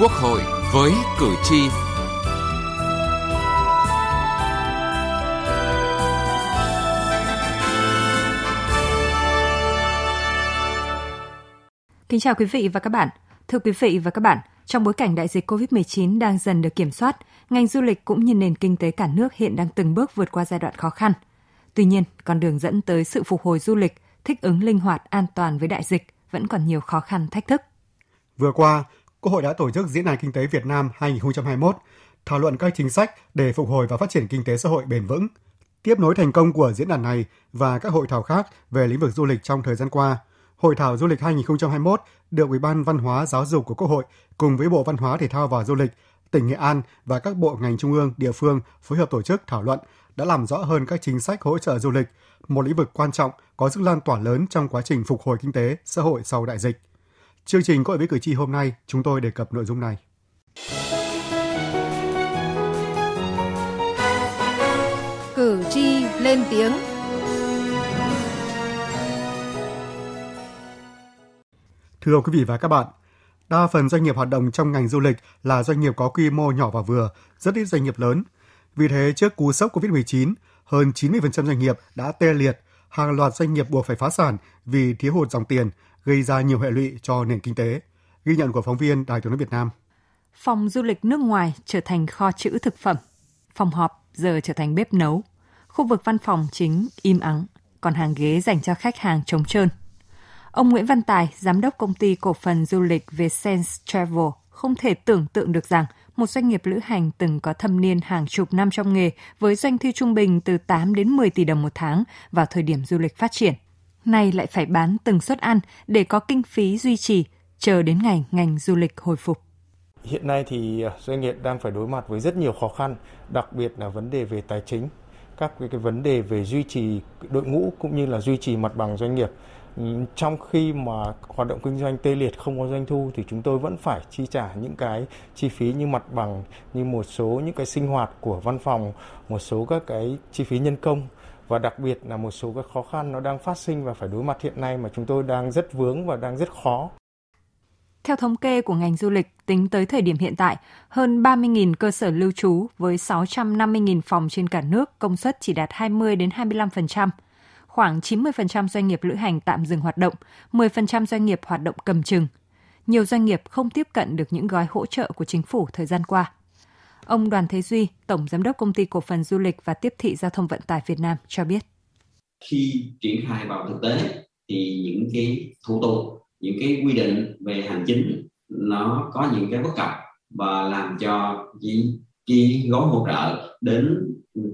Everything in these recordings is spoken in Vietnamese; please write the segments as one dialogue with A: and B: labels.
A: Quốc hội với cử tri. Kính chào quý vị và các bạn. Thưa quý vị và các bạn, trong bối cảnh đại dịch COVID-19 đang dần được kiểm soát, ngành du lịch cũng như nền kinh tế cả nước hiện đang từng bước vượt qua giai đoạn khó khăn. Tuy nhiên, con đường dẫn tới sự phục hồi du lịch, thích ứng linh hoạt, an toàn với đại dịch vẫn còn nhiều khó khăn thách thức.
B: Vừa qua, Quốc hội đã tổ chức Diễn đàn Kinh tế Việt Nam 2021, thảo luận các chính sách để phục hồi và phát triển kinh tế xã hội bền vững. Tiếp nối thành công của diễn đàn này và các hội thảo khác về lĩnh vực du lịch trong thời gian qua, Hội thảo du lịch 2021 được Ủy ban Văn hóa Giáo dục của Quốc hội cùng với Bộ Văn hóa Thể thao và Du lịch, tỉnh Nghệ An và các bộ ngành trung ương, địa phương phối hợp tổ chức thảo luận đã làm rõ hơn các chính sách hỗ trợ du lịch, một lĩnh vực quan trọng có sức lan tỏa lớn trong quá trình phục hồi kinh tế, xã hội sau đại dịch. Chương trình Gọi với cử tri hôm nay, chúng tôi đề cập nội dung này.
C: Cử tri lên tiếng
B: Thưa quý vị và các bạn, đa phần doanh nghiệp hoạt động trong ngành du lịch là doanh nghiệp có quy mô nhỏ và vừa, rất ít doanh nghiệp lớn. Vì thế, trước cú sốc COVID-19, hơn 90% doanh nghiệp đã tê liệt, hàng loạt doanh nghiệp buộc phải phá sản vì thiếu hụt dòng tiền, gây ra nhiều hệ lụy cho nền kinh tế. Ghi nhận của phóng viên Đài tiếng nói Việt Nam.
D: Phòng du lịch nước ngoài trở thành kho chữ thực phẩm. Phòng họp giờ trở thành bếp nấu. Khu vực văn phòng chính im ắng, còn hàng ghế dành cho khách hàng trống trơn. Ông Nguyễn Văn Tài, giám đốc công ty cổ phần du lịch Vicense Travel, không thể tưởng tượng được rằng một doanh nghiệp lữ hành từng có thâm niên hàng chục năm trong nghề với doanh thu trung bình từ 8 đến 10 tỷ đồng một tháng vào thời điểm du lịch phát triển nay lại phải bán từng suất ăn để có kinh phí duy trì, chờ đến ngày ngành du lịch hồi phục.
E: Hiện nay thì doanh nghiệp đang phải đối mặt với rất nhiều khó khăn, đặc biệt là vấn đề về tài chính, các cái, cái vấn đề về duy trì đội ngũ cũng như là duy trì mặt bằng doanh nghiệp. Trong khi mà hoạt động kinh doanh tê liệt không có doanh thu thì chúng tôi vẫn phải chi trả những cái chi phí như mặt bằng, như một số những cái sinh hoạt của văn phòng, một số các cái chi phí nhân công và đặc biệt là một số các khó khăn nó đang phát sinh và phải đối mặt hiện nay mà chúng tôi đang rất vướng và đang rất khó.
D: Theo thống kê của ngành du lịch, tính tới thời điểm hiện tại, hơn 30.000 cơ sở lưu trú với 650.000 phòng trên cả nước công suất chỉ đạt 20 đến 25%. Khoảng 90% doanh nghiệp lữ hành tạm dừng hoạt động, 10% doanh nghiệp hoạt động cầm chừng. Nhiều doanh nghiệp không tiếp cận được những gói hỗ trợ của chính phủ thời gian qua. Ông Đoàn Thế Duy, Tổng Giám đốc Công ty Cổ phần Du lịch và Tiếp thị Giao thông Vận tải Việt Nam cho biết.
F: Khi triển khai vào thực tế thì những cái thủ tục, những cái quy định về hành chính nó có những cái bất cập và làm cho cái, cái gói hỗ trợ đến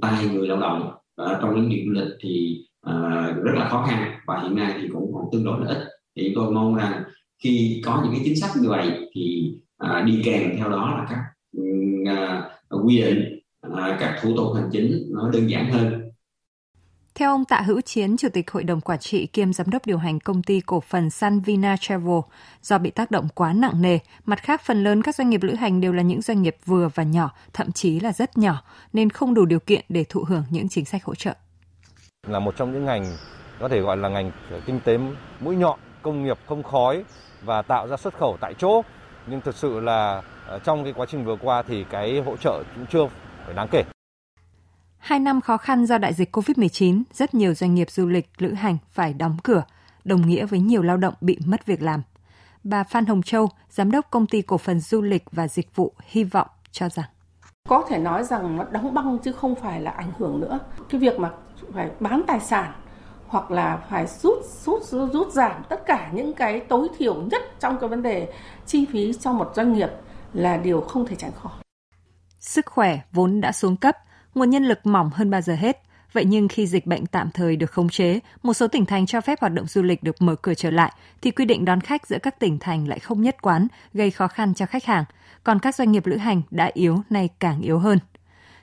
F: tay người lao động ở trong lĩnh vực du lịch thì uh, rất là khó khăn và hiện nay thì cũng còn tương đối là ít thì tôi mong rằng khi có những cái chính sách như vậy thì uh, đi kèm theo đó là các quy định uh, các thủ tục hành chính nó đơn giản hơn
D: theo ông Tạ Hữu Chiến, Chủ tịch Hội đồng Quản trị kiêm Giám đốc điều hành công ty cổ phần Sanvina Travel, do bị tác động quá nặng nề, mặt khác phần lớn các doanh nghiệp lữ hành đều là những doanh nghiệp vừa và nhỏ, thậm chí là rất nhỏ, nên không đủ điều kiện để thụ hưởng những chính sách hỗ trợ.
G: Là một trong những ngành có thể gọi là ngành kinh tế mũi nhọn, công nghiệp không khói và tạo ra xuất khẩu tại chỗ, nhưng thực sự là Ờ, trong cái quá trình vừa qua thì cái hỗ trợ cũng chưa phải đáng kể.
D: Hai năm khó khăn do đại dịch COVID-19, rất nhiều doanh nghiệp du lịch, lữ hành phải đóng cửa, đồng nghĩa với nhiều lao động bị mất việc làm. Bà Phan Hồng Châu, Giám đốc Công ty Cổ phần Du lịch và Dịch vụ Hy vọng cho rằng
H: có thể nói rằng nó đóng băng chứ không phải là ảnh hưởng nữa. Cái việc mà phải bán tài sản hoặc là phải rút rút rút giảm tất cả những cái tối thiểu nhất trong cái vấn đề chi phí cho một doanh nghiệp là điều không thể tránh khỏi.
D: Sức khỏe vốn đã xuống cấp, nguồn nhân lực mỏng hơn bao giờ hết. Vậy nhưng khi dịch bệnh tạm thời được khống chế, một số tỉnh thành cho phép hoạt động du lịch được mở cửa trở lại, thì quy định đón khách giữa các tỉnh thành lại không nhất quán, gây khó khăn cho khách hàng. Còn các doanh nghiệp lữ hành đã yếu nay càng yếu hơn.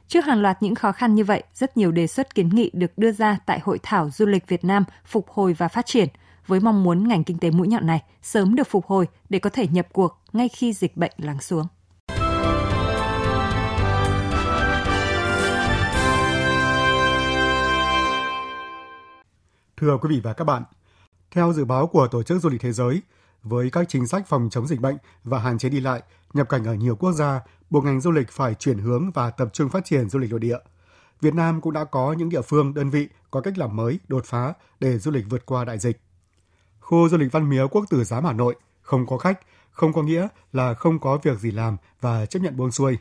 D: Trước hàng loạt những khó khăn như vậy, rất nhiều đề xuất kiến nghị được đưa ra tại Hội thảo Du lịch Việt Nam phục hồi và phát triển, với mong muốn ngành kinh tế mũi nhọn này sớm được phục hồi để có thể nhập cuộc ngay khi dịch bệnh lắng xuống.
B: Thưa quý vị và các bạn, theo dự báo của Tổ chức Du lịch Thế giới, với các chính sách phòng chống dịch bệnh và hạn chế đi lại, nhập cảnh ở nhiều quốc gia, buộc ngành du lịch phải chuyển hướng và tập trung phát triển du lịch nội địa. Việt Nam cũng đã có những địa phương, đơn vị có cách làm mới, đột phá để du lịch vượt qua đại dịch. Khu du lịch Văn Miếu Quốc Tử Giám Hà Nội không có khách, không có nghĩa là không có việc gì làm và chấp nhận buông xuôi.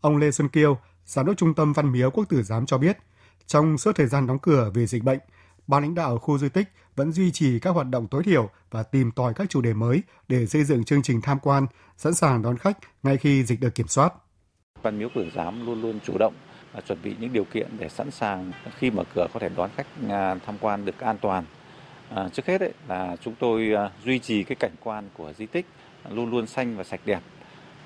B: Ông Lê Xuân Kiêu, Giám đốc Trung tâm Văn Miếu Quốc Tử Giám cho biết, trong suốt thời gian đóng cửa vì dịch bệnh, ban lãnh đạo khu di tích vẫn duy trì các hoạt động tối thiểu và tìm tòi các chủ đề mới để xây dựng chương trình tham quan, sẵn sàng đón khách ngay khi dịch được kiểm soát.
I: Văn Miếu Cửa Giám luôn luôn chủ động và chuẩn bị những điều kiện để sẵn sàng khi mở cửa có thể đón khách à, tham quan được an toàn. À, trước hết ấy, là chúng tôi à, duy trì cái cảnh quan của di tích à, luôn luôn xanh và sạch đẹp,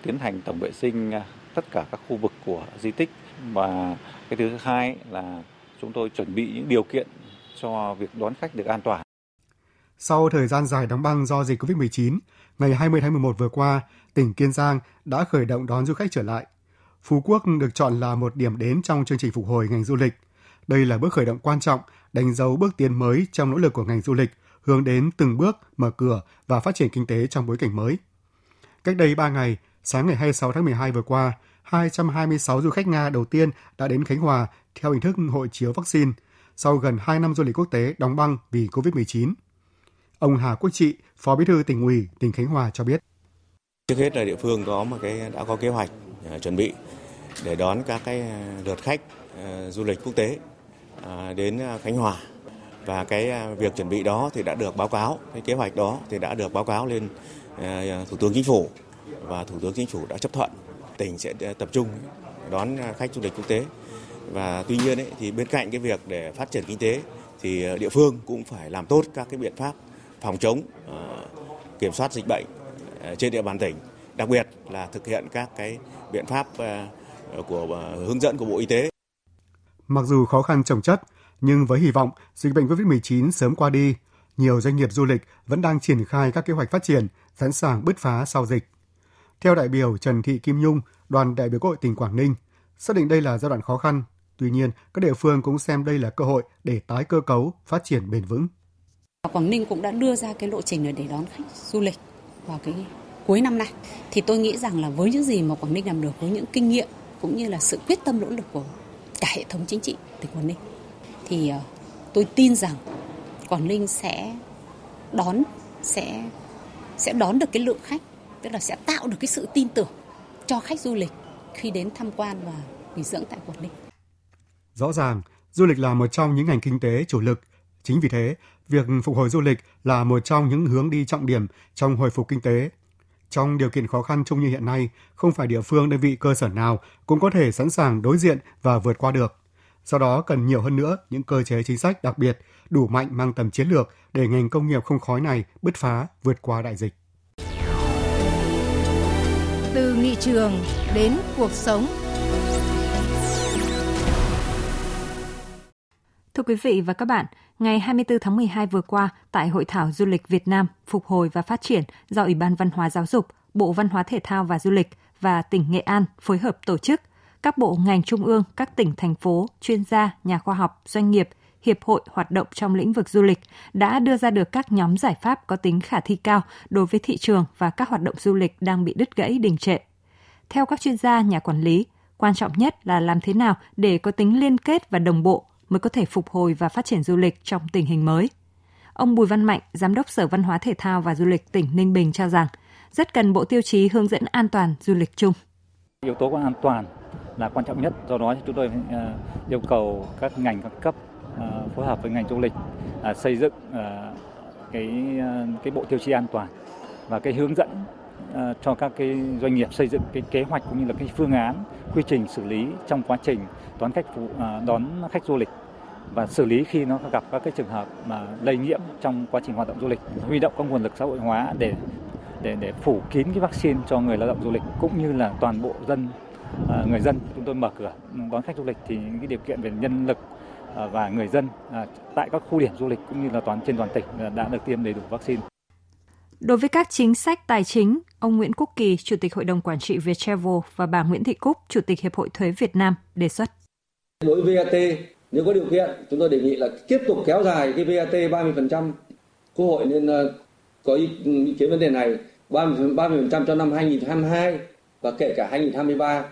I: tiến hành tổng vệ sinh tất cả các khu vực của di tích và cái thứ hai là chúng tôi chuẩn bị những điều kiện cho việc đón khách được an toàn.
B: Sau thời gian dài đóng băng do dịch COVID-19, ngày 20 tháng 11 vừa qua, tỉnh Kiên Giang đã khởi động đón du khách trở lại. Phú Quốc được chọn là một điểm đến trong chương trình phục hồi ngành du lịch. Đây là bước khởi động quan trọng, đánh dấu bước tiến mới trong nỗ lực của ngành du lịch hướng đến từng bước mở cửa và phát triển kinh tế trong bối cảnh mới. Cách đây 3 ngày, sáng ngày 26 tháng 12 vừa qua, 226 du khách Nga đầu tiên đã đến Khánh Hòa theo hình thức hội chiếu vaccine sau gần 2 năm du lịch quốc tế đóng băng vì COVID-19. Ông Hà Quốc Trị, Phó Bí thư tỉnh ủy tỉnh Khánh Hòa cho biết.
J: Trước hết là địa phương có một cái đã có kế hoạch à, chuẩn bị để đón các cái à, lượt khách à, du lịch quốc tế đến Khánh Hòa và cái việc chuẩn bị đó thì đã được báo cáo cái kế hoạch đó thì đã được báo cáo lên thủ tướng chính phủ và thủ tướng chính phủ đã chấp thuận tỉnh sẽ tập trung đón khách du lịch quốc tế và tuy nhiên ấy, thì bên cạnh cái việc để phát triển kinh tế thì ờ, địa phương cũng phải làm tốt các cái biện pháp phòng chống ờ, kiểm soát dịch bệnh ờ, trên địa bàn tỉnh đặc biệt là thực hiện các cái biện pháp của hướng dẫn của Bộ Y tế.
B: Mặc dù khó khăn trồng chất, nhưng với hy vọng dịch bệnh COVID-19 sớm qua đi, nhiều doanh nghiệp du lịch vẫn đang triển khai các kế hoạch phát triển, sẵn sàng bứt phá sau dịch. Theo đại biểu Trần Thị Kim Nhung, đoàn đại biểu Quốc hội tỉnh Quảng Ninh, xác định đây là giai đoạn khó khăn Tuy nhiên, các địa phương cũng xem đây là cơ hội để tái cơ cấu, phát triển bền vững.
K: Quảng Ninh cũng đã đưa ra cái lộ trình để đón khách du lịch vào cái cuối năm nay. Thì tôi nghĩ rằng là với những gì mà Quảng Ninh làm được, với những kinh nghiệm cũng như là sự quyết tâm nỗ lực của cả hệ thống chính trị tỉnh Quảng Ninh, thì ờ, tôi tin rằng Quảng Ninh sẽ đón sẽ sẽ đón được cái lượng khách, tức là sẽ tạo được cái sự tin tưởng cho khách du lịch khi đến tham quan và nghỉ dưỡng tại Quảng Ninh.
B: Rõ ràng, du lịch là một trong những ngành kinh tế chủ lực. Chính vì thế, việc phục hồi du lịch là một trong những hướng đi trọng điểm trong hồi phục kinh tế. Trong điều kiện khó khăn chung như hiện nay, không phải địa phương đơn vị cơ sở nào cũng có thể sẵn sàng đối diện và vượt qua được. Do đó cần nhiều hơn nữa những cơ chế chính sách đặc biệt, đủ mạnh mang tầm chiến lược để ngành công nghiệp không khói này bứt phá vượt qua đại dịch.
C: Từ nghị trường đến cuộc sống
D: Thưa quý vị và các bạn, ngày 24 tháng 12 vừa qua, tại Hội thảo Du lịch Việt Nam Phục hồi và Phát triển do Ủy ban Văn hóa Giáo dục, Bộ Văn hóa Thể thao và Du lịch và tỉnh Nghệ An phối hợp tổ chức, các bộ ngành trung ương, các tỉnh, thành phố, chuyên gia, nhà khoa học, doanh nghiệp, hiệp hội hoạt động trong lĩnh vực du lịch đã đưa ra được các nhóm giải pháp có tính khả thi cao đối với thị trường và các hoạt động du lịch đang bị đứt gãy đình trệ. Theo các chuyên gia, nhà quản lý, quan trọng nhất là làm thế nào để có tính liên kết và đồng bộ mới có thể phục hồi và phát triển du lịch trong tình hình mới. Ông Bùi Văn Mạnh, Giám đốc Sở Văn hóa Thể thao và Du lịch tỉnh Ninh Bình cho rằng rất cần bộ tiêu chí hướng dẫn an toàn du lịch chung.
L: Yếu tố an toàn là quan trọng nhất, do đó chúng tôi ờ, yêu cầu các ngành các cấp ờ, phối hợp với ngành du lịch ờ, xây dựng cái cái bộ tiêu chí an toàn và cái hướng dẫn Ờ, cho các cái doanh nghiệp xây dựng cái kế hoạch cũng như là cái phương án quy trình xử lý trong quá trình đón khách phụ, ờ, đón khách du lịch và xử lý khi nó gặp các cái trường hợp mà lây nhiễm trong quá trình hoạt động du lịch huy động các nguồn lực xã hội hóa để để để phủ kín cái vaccine cho người lao động du lịch cũng như là toàn bộ dân ờ, người dân chúng tôi mở cửa đón khách du lịch thì những cái điều kiện về nhân lực và người dân tại các khu điểm du lịch cũng như là toàn trên toàn tỉnh đã được tiêm đầy đủ vaccine.
D: Đối với các chính sách tài chính, ông Nguyễn Quốc Kỳ, Chủ tịch Hội đồng Quản trị Viettravel và bà Nguyễn Thị Cúc, Chủ tịch Hiệp hội Thuế Việt Nam đề xuất.
M: Đối với VAT, nếu có điều kiện, chúng tôi đề nghị là tiếp tục kéo dài cái VAT 30%. Quốc hội nên ờ, có ý, ý kiến vấn đề này 30 30% cho năm 2022 và kể cả 2023.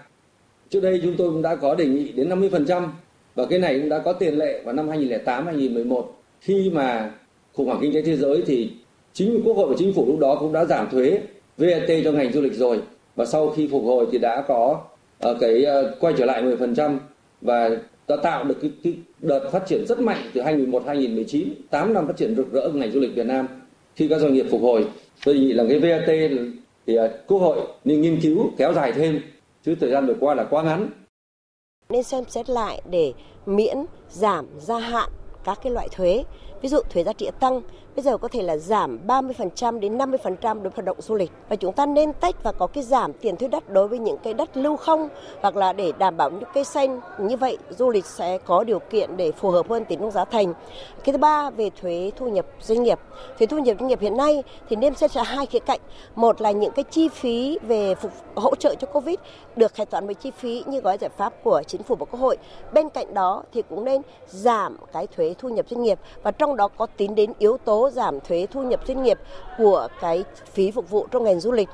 M: Trước đây chúng tôi cũng đã có đề nghị đến 50% và cái này cũng đã có tiền lệ vào năm 2008 2011 khi mà khủng hoảng kinh tế thế giới thì chính quốc hội và chính phủ lúc đó cũng đã giảm thuế VAT cho ngành du lịch rồi. Và sau khi phục hồi thì đã có uh, cái uh, quay trở lại 10% và đã tạo được cái, cái đợt phát triển rất mạnh từ 2011 2019 8 năm phát triển rực rỡ của ngành du lịch Việt Nam khi các doanh nghiệp phục hồi. Tôi đề nghị là cái VAT thì uh, quốc hội nên nghiên cứu kéo dài thêm chứ thời gian vừa qua là quá ngắn.
N: Nên xem xét lại để miễn giảm gia hạn các cái loại thuế. Ví dụ thuế giá trị tăng bây giờ có thể là giảm 30% đến 50% đối với hoạt động du lịch. Và chúng ta nên tách và có cái giảm tiền thuê đất đối với những cái đất lưu không, hoặc là để đảm bảo những cây xanh. Như vậy, du lịch sẽ có điều kiện để phù hợp hơn tính năng giá thành. Cái thứ ba, về thuế thu nhập doanh nghiệp. Thuế thu nhập doanh nghiệp hiện nay thì nên xét ra hai khía cạnh. Một là những cái chi phí về phục, hỗ trợ cho covid được khai toán với chi phí như gói giải pháp của chính phủ và quốc hội. Bên cạnh đó thì cũng nên giảm cái thuế thu nhập doanh nghiệp. Và trong đó có tính đến yếu tố giảm thuế thu nhập doanh nghiệp của cái phí phục vụ trong ngành du lịch.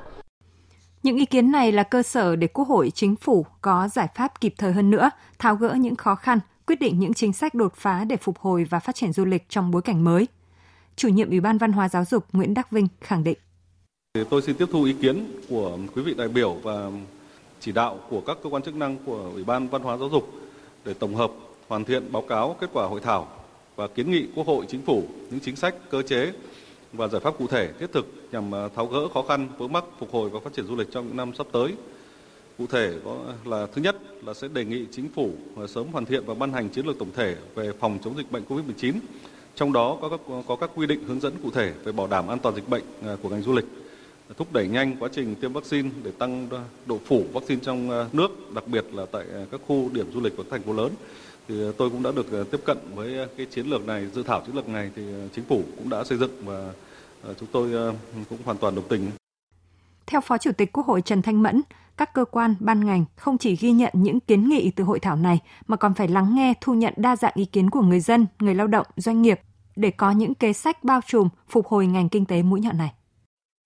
D: Những ý kiến này là cơ sở để Quốc hội, Chính phủ có giải pháp kịp thời hơn nữa, tháo gỡ những khó khăn, quyết định những chính sách đột phá để phục hồi và phát triển du lịch trong bối cảnh mới. Chủ nhiệm Ủy ban Văn hóa Giáo dục Nguyễn Đắc Vinh khẳng định.
O: Tôi xin tiếp thu ý kiến của quý vị đại biểu và chỉ đạo của các cơ quan chức năng của Ủy ban Văn hóa Giáo dục để tổng hợp hoàn thiện báo cáo kết quả hội thảo và kiến nghị Quốc hội, Chính phủ những chính sách, cơ chế và giải pháp cụ thể thiết thực nhằm à, tháo gỡ khó khăn vướng mắc phục hồi và phát triển du lịch trong những năm sắp tới. Cụ thể có là thứ nhất là sẽ đề nghị chính phủ à, sớm hoàn thiện và ban hành chiến lược tổng thể về phòng chống dịch bệnh COVID-19. Trong đó có các có các quy định hướng dẫn cụ thể về bảo đảm an toàn dịch bệnh à, của ngành du lịch, thúc đẩy nhanh quá trình tiêm vaccine để tăng độ phủ vaccine trong nước, đặc biệt là tại các khu điểm du lịch và các thành phố lớn thì ờ, tôi cũng đã được ờ, tiếp cận với ờ, cái chiến lược này, dự thảo chiến lược này thì chính phủ cũng đã xây dựng và chúng tôi cũng hoàn toàn đồng tình.
D: Theo Phó Chủ tịch Quốc hội Trần Thanh Mẫn, các cơ quan, ban ngành không chỉ ghi nhận những kiến nghị từ hội thảo này mà còn phải lắng nghe, thu nhận đa dạng ý kiến của người dân, người lao động, doanh nghiệp để có những kế sách bao trùm phục hồi ngành kinh tế mũi nhọn này.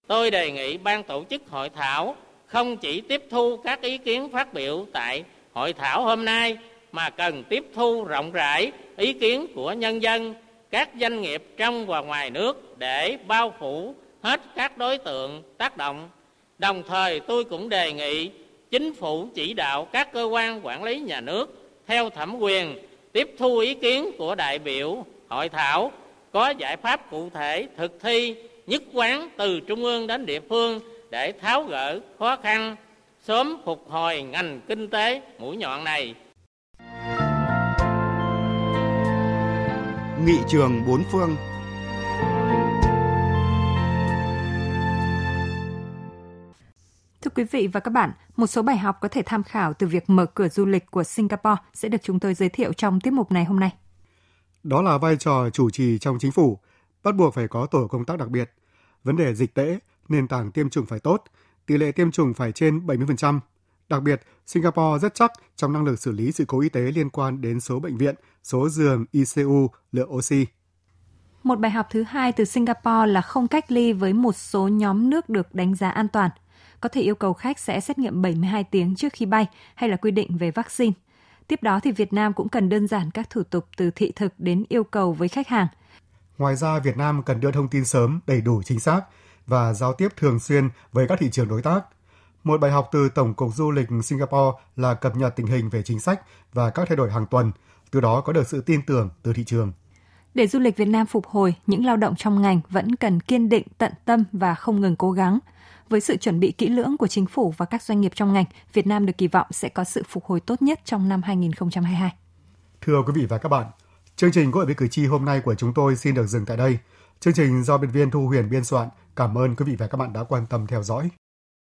P: Tôi đề nghị ban tổ chức hội thảo không chỉ tiếp thu các ý kiến phát biểu tại hội thảo hôm nay mà cần tiếp thu rộng rãi ý kiến của nhân dân, các doanh nghiệp trong và ngoài nước để bao phủ hết các đối tượng tác động. Đồng thời tôi cũng đề nghị chính phủ chỉ đạo các cơ quan quản lý nhà nước theo thẩm quyền tiếp thu ý kiến của đại biểu hội thảo có giải pháp cụ thể thực thi nhất quán từ trung ương đến địa phương để tháo gỡ khó khăn sớm phục hồi ngành kinh tế mũi nhọn này
B: Nghị trường bốn phương
D: Thưa quý vị và các bạn, một số bài học có thể tham khảo từ việc mở cửa du lịch của Singapore sẽ được chúng tôi giới thiệu trong tiết mục này hôm nay.
B: Đó là vai trò chủ trì trong chính phủ, bắt buộc phải có tổ công tác đặc biệt. Vấn đề dịch tễ, nền tảng tiêm chủng phải tốt, tỷ lệ tiêm chủng phải trên 70%, Đặc biệt, Singapore rất chắc trong năng lực xử lý sự cố y tế liên quan đến số bệnh viện, số giường ICU, lượng oxy.
D: Một bài học thứ hai từ Singapore là không cách ly với một số nhóm nước được đánh giá an toàn. Có thể yêu cầu khách sẽ xét nghiệm 72 tiếng trước khi bay hay là quy định về vaccine. Tiếp đó thì Việt Nam cũng cần đơn giản các thủ tục từ thị thực đến yêu cầu với khách hàng.
B: Ngoài ra, Việt Nam cần đưa thông tin sớm, đầy đủ chính xác và giao tiếp thường xuyên với các thị trường đối tác – một bài học từ Tổng cục Du lịch Singapore là cập nhật tình hình về chính sách và các thay đổi hàng tuần, từ đó có được sự tin tưởng từ thị trường.
D: Để du lịch Việt Nam phục hồi, những lao động trong ngành vẫn cần kiên định, tận tâm và không ngừng cố gắng. Với sự chuẩn bị kỹ lưỡng của chính phủ và các doanh nghiệp trong ngành, Việt Nam được kỳ vọng sẽ có sự phục hồi tốt nhất trong năm 2022.
B: Thưa quý vị và các bạn, chương trình hội với cử tri hôm nay của chúng tôi xin được dừng tại đây. Chương trình do biên viên Thu Huyền biên soạn. Cảm ơn quý vị và các bạn đã quan tâm theo dõi.